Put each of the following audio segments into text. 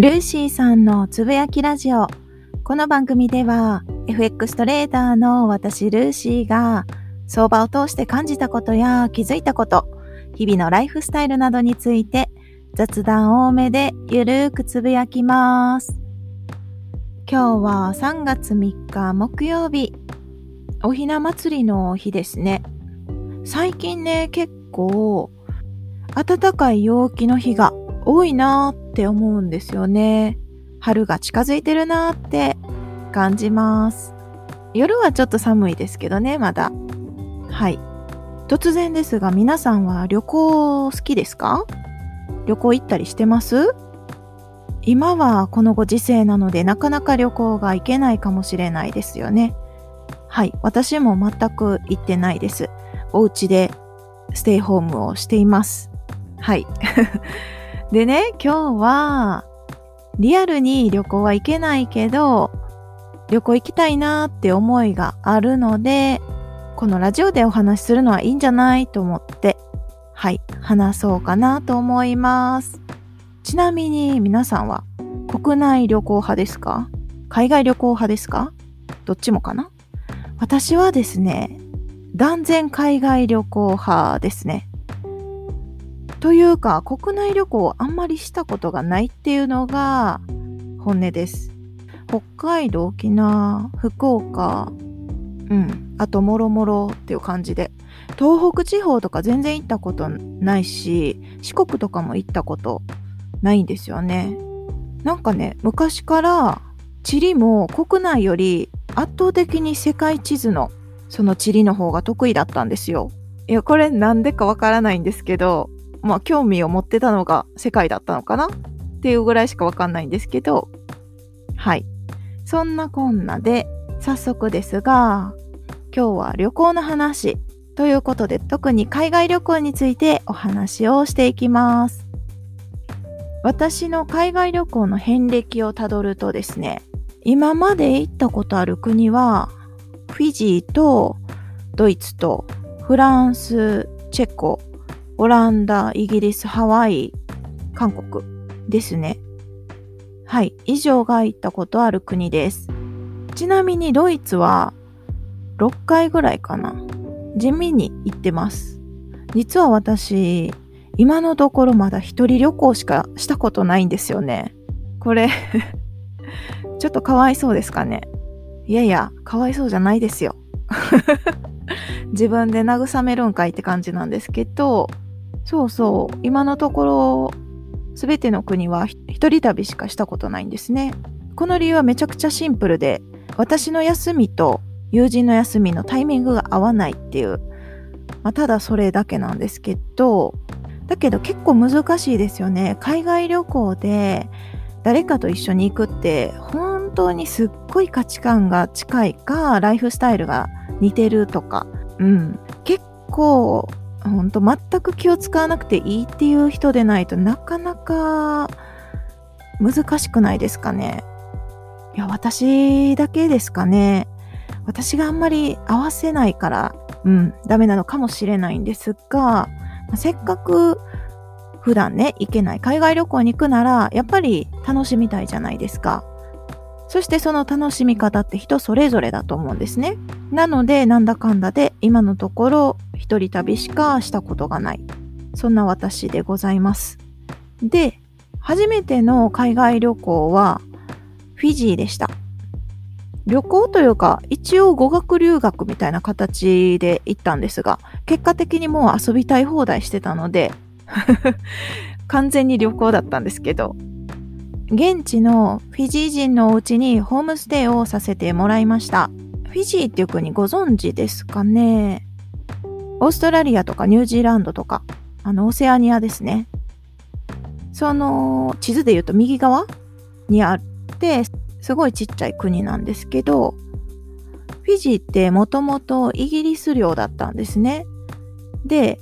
ルーシーさんのつぶやきラジオ。この番組では FX トレーダーの私ルーシーが相場を通して感じたことや気づいたこと、日々のライフスタイルなどについて雑談多めでゆるーくつぶやきます。今日は3月3日木曜日、おひな祭りの日ですね。最近ね、結構暖かい陽気の日が多いなって思うんですよね。春が近づいてるなって感じます。夜はちょっと寒いですけどね、まだ。はい。突然ですが皆さんは旅行好きですか？旅行行ったりしてます？今はこのご時世なのでなかなか旅行が行けないかもしれないですよね。はい。私も全く行ってないです。お家でステイホームをしています。はい。でね、今日はリアルに旅行は行けないけど、旅行行きたいなーって思いがあるので、このラジオでお話しするのはいいんじゃないと思って、はい、話そうかなと思います。ちなみに皆さんは国内旅行派ですか？海外旅行派ですか？どっちもかな？私はですね、断然海外旅行派ですね。というか、国内旅行あんまりしたことがないっていうのが本音です。北海道、沖縄、福岡、うん、あともろもろっていう感じで。東北地方とか全然行ったことないし、四国とかも行ったことないんですよね。なんかね、昔から地理も国内より圧倒的に世界地図のその地理の方が得意だったんですよ。いや、これなんでかわからないんですけど、まあ興味を持ってたのが世界だったのかなっていうぐらいしかわかんないんですけど、はい。そんなこんなで、早速ですが、今日は旅行の話ということで、特に海外旅行についてお話をしていきます。私の海外旅行の遍歴をたどるとですね、今まで行ったことある国は、フィジーとドイツとフランス、チェコ、オランダ、イギリス、ハワイ、韓国ですね。はい、以上が行ったことある国です。ちなみにドイツは6回ぐらいかな。地味に行ってます。実は私、今のところまだ一人旅行しかしたことないんですよね。これ ちょっとかわいそうですかね。いやいや、かわいそうじゃないですよ。自分で慰めるんかいって感じなんですけど、そうそう、今のところ、すべての国は一人旅しかしたことないんですね。この理由はめちゃくちゃシンプルで、私の休みと友人の休みのタイミングが合わないっていう、まあ、ただそれだけなんですけど、だけど結構難しいですよね。海外旅行で誰かと一緒に行くって本当にすっごい価値観が近いか、ライフスタイルが似てるとか、うん、結構本当全く気を使わなくていいっていう人でないとなかなか難しくないですかね。いや、私だけですかね。私があんまり合わせないから、うん、ダメなのかもしれないんですが、せっかく普段ね、行けない海外旅行に行くなら、やっぱり楽しみたいじゃないですか。そしてその楽しみ方って人それぞれだと思うんですね。なので、なんだかんだで今のところ一人旅しかしたことがない。そんな私でございます。で、初めての海外旅行はフィジーでした。旅行というか、一応語学留学みたいな形で行ったんですが、結果的にもう遊びたい放題してたので 完全に旅行だったんですけど、現地のフィジー人のお家にホームステイをさせてもらいました。フィジーっていう国ご存知ですかね？オーストラリアとかニュージーランドとか、あの、オセアニアですね。その、地図で言うと右側にあって、すごいちっちゃい国なんですけど、フィジーってもともとイギリス領だったんですね。で、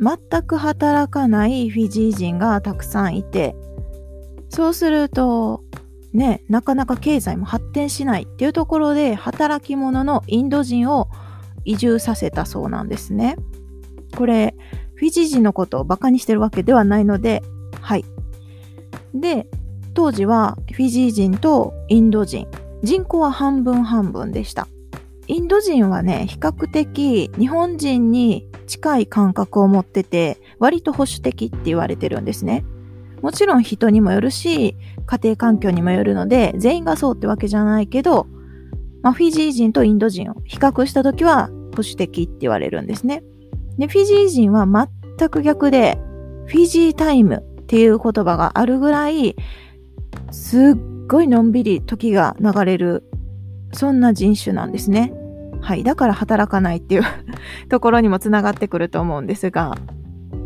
全く働かないフィジー人がたくさんいて、そうすると、ね、なかなか経済も発展しないっていうところで働き者のインド人を移住させたそうなんですね。これ、フィジー人のことをバカにしてるわけではないので、はい。で、当時はフィジー人とインド人、人口は半分半分でした。インド人はね、比較的日本人に近い感覚を持ってて、割と保守的って言われてるんですね。もちろん人にもよるし、家庭環境にもよるので、全員がそうってわけじゃないけど、まあ、フィジー人とインド人を比較したときは保守的って言われるんですね。で、フィジー人は全く逆で、フィジータイムっていう言葉があるぐらい、すっごいのんびり時が流れる、そんな人種なんですね。はい。だから働かないっていう ところにもつながってくると思うんですが、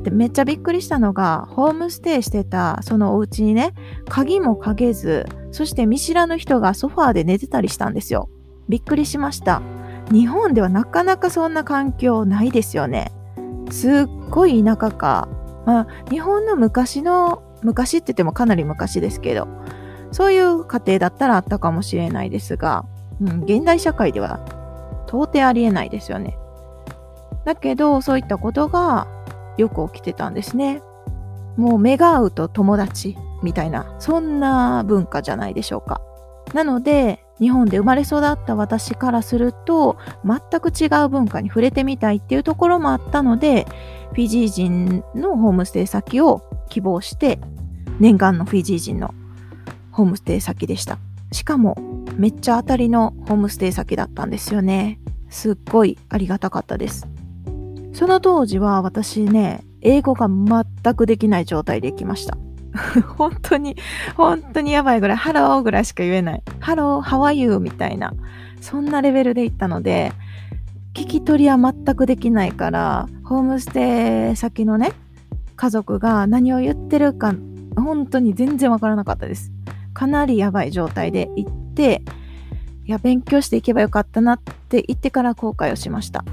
でめっちゃびっくりしたのが、ホームステイしてたそのお家にね、鍵もかけず、そして見知らぬ人がソファーで寝てたりしたんですよ。びっくりしました。日本ではなかなかそんな環境ないですよね。すっごい田舎か。まあ、日本の昔の、昔って言ってもかなり昔ですけど、そういう家庭だったらあったかもしれないですが、うん、現代社会では到底ありえないですよね。だけど、そういったことがよく起きてたんですね。もう目が合うと友達みたいな、そんな文化じゃないでしょうか。なので、日本で生まれ育った私からすると、全く違う文化に触れてみたいっていうところもあったので、フィジー人のホームステイ先を希望して、念願のフィジー人のホームステイ先でした。しかも、めっちゃ当たりのホームステイ先だったんですよね。すっごいありがたかったです。その当時は私ね、英語が全くできない状態で来ました。本当に、本当にやばいぐらい、ハローぐらいしか言えない。 hello, how are you みたいな、そんなレベルで行ったので、聞き取りは全くできないから、ホームステイ先のね、家族が何を言ってるか、本当に全然わからなかったです。かなりやばい状態で行って、いや、勉強していけばよかったなって言ってから後悔をしました。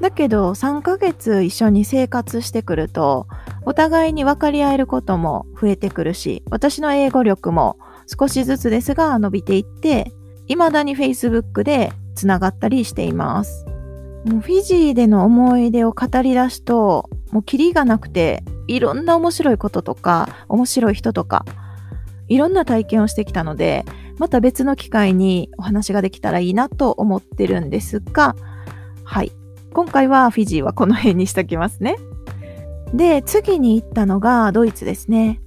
だけど、3ヶ月一緒に生活してくると、お互いに分かり合えることも増えてくるし、私の英語力も少しずつですが伸びていって、未だに Facebook でつながったりしています。もうフィジーでの思い出を語り出すと、もうキリがなくて、いろんな面白いこととか、面白い人とか、いろんな体験をしてきたので、また別の機会にお話ができたらいいなと思ってるんですが、はい。今回はフィジーはこの辺にしときますね。で、次に行ったのがドイツですね。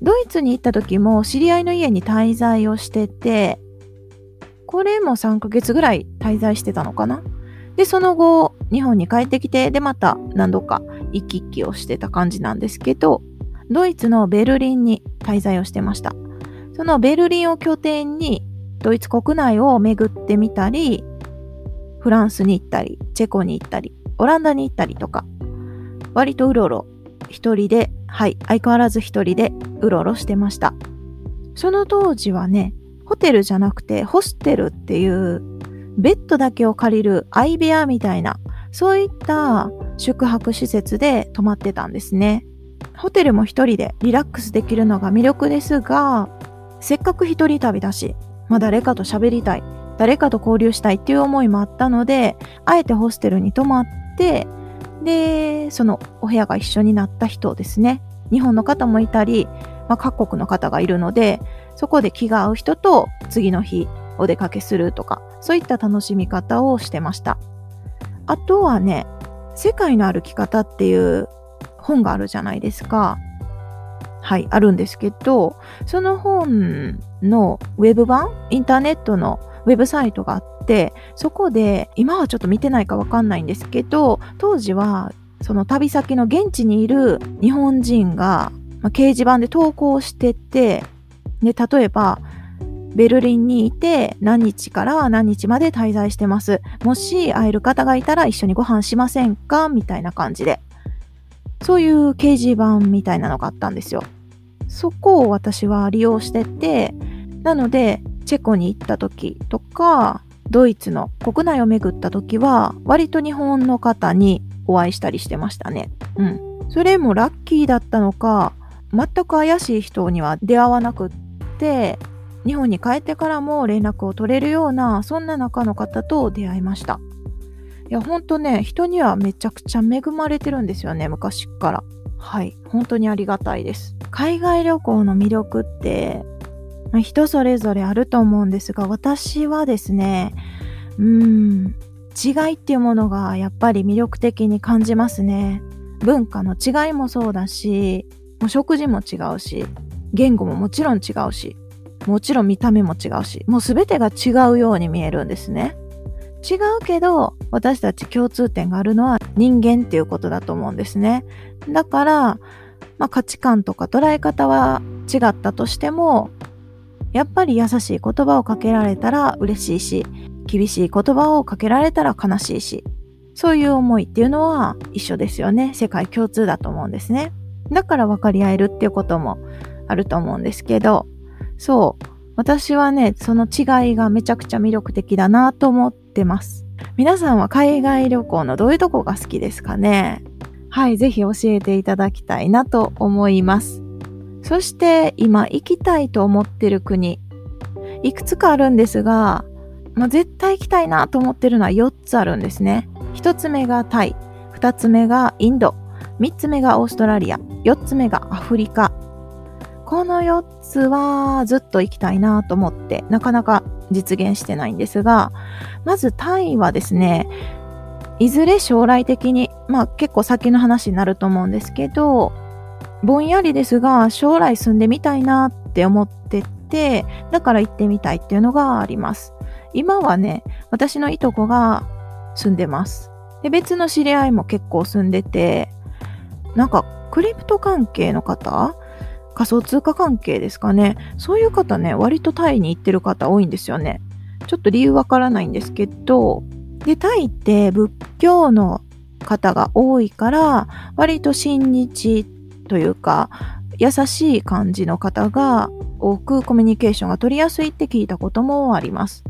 ドイツに行った時も知り合いの家に滞在をしてて、これも3ヶ月ぐらい滞在してたのかな。で、その後、日本に帰ってきて、で、また何度か行き来をしてた感じなんですけど、ドイツのベルリンに滞在をしてました。そのベルリンを拠点に、ドイツ国内を巡ってみたり、フランスに行ったり、チェコに行ったり、オランダに行ったりとか、割とうろうろ一人で、はい、相変わらず一人でうろうろしてました。その当時はね、ホテルじゃなくてホステルっていうベッドだけを借りる相部屋みたいな、そういった宿泊施設で泊まってたんですね。ホテルも一人でリラックスできるのが魅力ですが、せっかく一人旅だし、まあ誰かと喋りたい、誰かと交流したいっていう思いもあったので、あえてホステルに泊まって、で、そのお部屋が一緒になった人ですね。日本の方もいたり、まあ、各国の方がいるので、そこで気が合う人と次の日お出かけするとか、そういった楽しみ方をしてました。あとはね、世界の歩き方っていう本があるじゃないですか。はい、あるんですけど、その本のウェブ版、インターネットのウェブサイトがあって、そこで、今はちょっと見てないかわかんないんですけど、当時は、その旅先の現地にいる日本人が、まあ、掲示板で投稿してて、で、例えば、ベルリンにいて何日から何日まで滞在してます。もし会える方がいたら一緒にご飯しませんか？みたいな感じで。そういう掲示板みたいなのがあったんですよ。そこを私は利用してて、なので、チェコに行った時とか、ドイツの国内を巡った時は、割と日本の方にお会いしたりしてましたね。うん。それもラッキーだったのか、全く怪しい人には出会わなくって、日本に帰ってからも連絡を取れるような、そんな中の方と出会いました。いや、ほんとね、人にはめちゃくちゃ恵まれてるんですよね、昔から。はい。本当にありがたいです。海外旅行の魅力って人それぞれあると思うんですが私はですねうん違いっていうものがやっぱり魅力的に感じますね。文化の違いもそうだしもう食事も違うし言語ももちろん違うしもちろん見た目も違うしもう全てが違うように見えるんですね。違うけど私たち共通点があるのは人間っていうことだと思うんですね。だから、まあ、価値観とか捉え方は違ったとしてもやっぱり優しい言葉をかけられたら嬉しいし厳しい言葉をかけられたら悲しいしそういう思いっていうのは一緒ですよね。世界共通だと思うんですね。だから分かり合えるっていうこともあると思うんですけどそう。私はねその違いがめちゃくちゃ魅力的だなと思ってます。皆さんは海外旅行のどういうとこが好きですかね？はい、ぜひ教えていただきたいなと思います。そして今行きたいと思ってる国、いくつかあるんですが、まあ、絶対行きたいなと思ってるのは4つあるんですね。1つ目がタイ、2つ目がインド、3つ目がオーストラリア、4つ目がアフリカ。この4つはずっと行きたいなと思ってなかなか実現してないんですが、まずタイはですね、いずれ将来的に、まあ結構先の話になると思うんですけど、ぼんやりですが将来住んでみたいなって思ってて、だから行ってみたいっていうのがあります。今はね、私のいとこが住んでます。で、別の知り合いも結構住んでて、なんかクリプト関係の方？仮想通貨関係ですかね？そういう方ね、割とタイに行ってる方多いんですよね。ちょっと理由わからないんですけど、で、タイって仏教の方が多いから、割と親日というか、優しい感じの方が多くコミュニケーションが取りやすいって聞いたこともあります。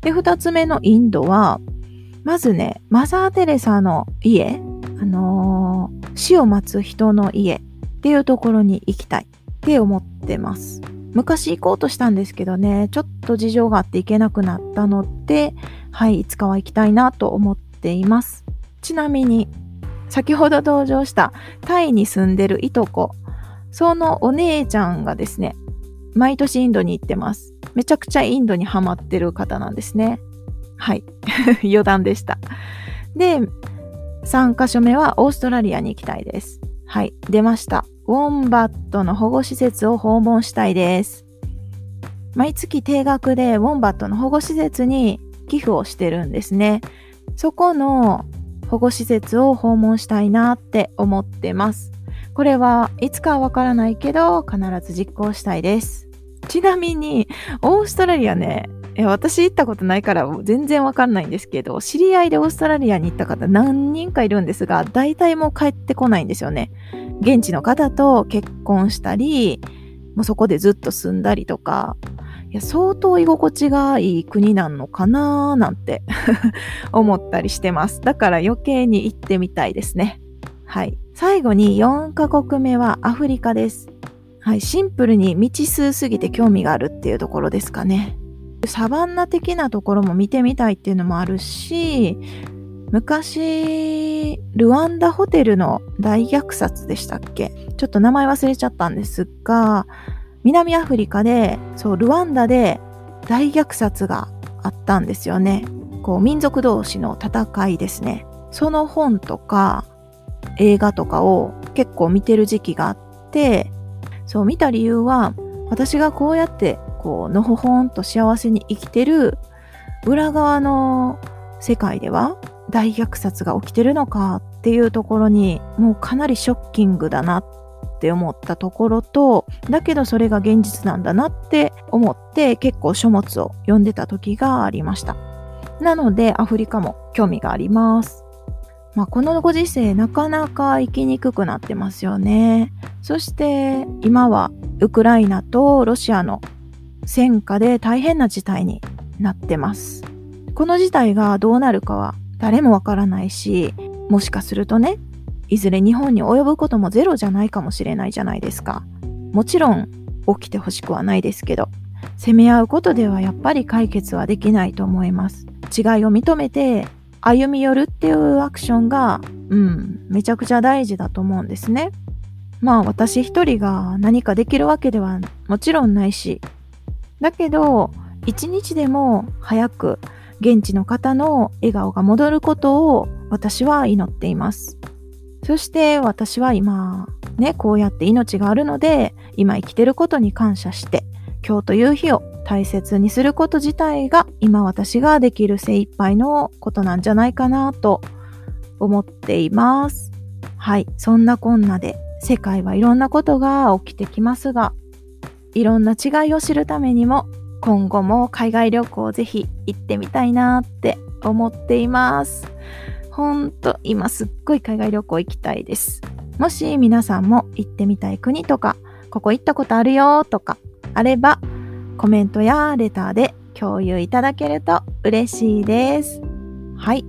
で、二つ目のインドは、まずね、マザー・テレサの家、あのー、死を待つ人の家っていうところに行きたいって思ってます。昔行こうとしたんですけどね、ちょっと事情があって行けなくなったので、はい、いつかは行きたいなと思っています。ちなみに、先ほど登場したタイに住んでるいとこ、そのお姉ちゃんがですね、毎年インドに行ってます。めちゃくちゃインドにハマってる方なんですね。はい。余談でした。で、3カ所目はオーストラリアに行きたいです。はい。出ました。ウォンバットの保護施設を訪問したいです。毎月定額でウォンバットの保護施設に寄付をしてるんですね。そこの保護施設を訪問したいなって思ってます。これはいつかはわからないけど必ず実行したいです。ちなみにオーストラリアね、私行ったことないから全然わかんないんですけど、知り合いでオーストラリアに行った方何人かいるんですが、大体もう帰ってこないんですよね。現地の方と結婚したり、もうそこでずっと住んだりとか、や相当居心地がいい国なのかなーなんて 思ったりしてます。だから余計に行ってみたいですね。はい。最後に4カ国目はアフリカです。はい。シンプルに未知数すぎて興味があるっていうところですかね。サバンナ的なところも見てみたいっていうのもあるし、昔、ルワンダホテルの大虐殺でしたっけ？ちょっと名前忘れちゃったんですが、南アフリカで、そう、ルワンダで大虐殺があったんですよね。こう、民族同士の戦いですね。その本とか映画とかを結構見てる時期があって、そう見た理由は、私がこうやって、こう、のほほんと幸せに生きてる裏側の世界では大虐殺が起きてるのかっていうところにもうかなりショッキングだなっって思ったところと、だけどそれが現実なんだなって思って結構書物を読んでた時がありました。なのでアフリカも興味があります。まあ、このご時世なかなか行きにくくなってますよね。そして今はウクライナとロシアの戦火で大変な事態になってます。この事態がどうなるかは誰もわからないし、もしかするとね、いずれ日本に及ぶこともゼロじゃないかもしれないじゃないですか。もちろん起きてほしくはないですけど、責め合うことではやっぱり解決はできないと思います。違いを認めて歩み寄るっていうアクションが、うん、めちゃくちゃ大事だと思うんですね。まあ私一人が何かできるわけではもちろんないし、だけど一日でも早く現地の方の笑顔が戻ることを私は祈っています。そして私は今ね、こうやって命があるので今生きてることに感謝して今日という日を大切にすること自体が今私ができる精一杯のことなんじゃないかなと思っています。はい、そんなこんなで世界はいろんなことが起きてきますが、いろんな違いを知るためにも今後も海外旅行ぜひ行ってみたいなって思っています。ほんと今すっごい海外旅行行きたいです。もし皆さんも行ってみたい国とか、ここ行ったことあるよとかあれば、コメントやレターで共有いただけると嬉しいです。はい。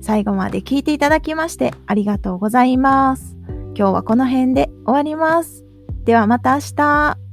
最後まで聞いていただきましてありがとうございます。今日はこの辺で終わります。ではまた明日。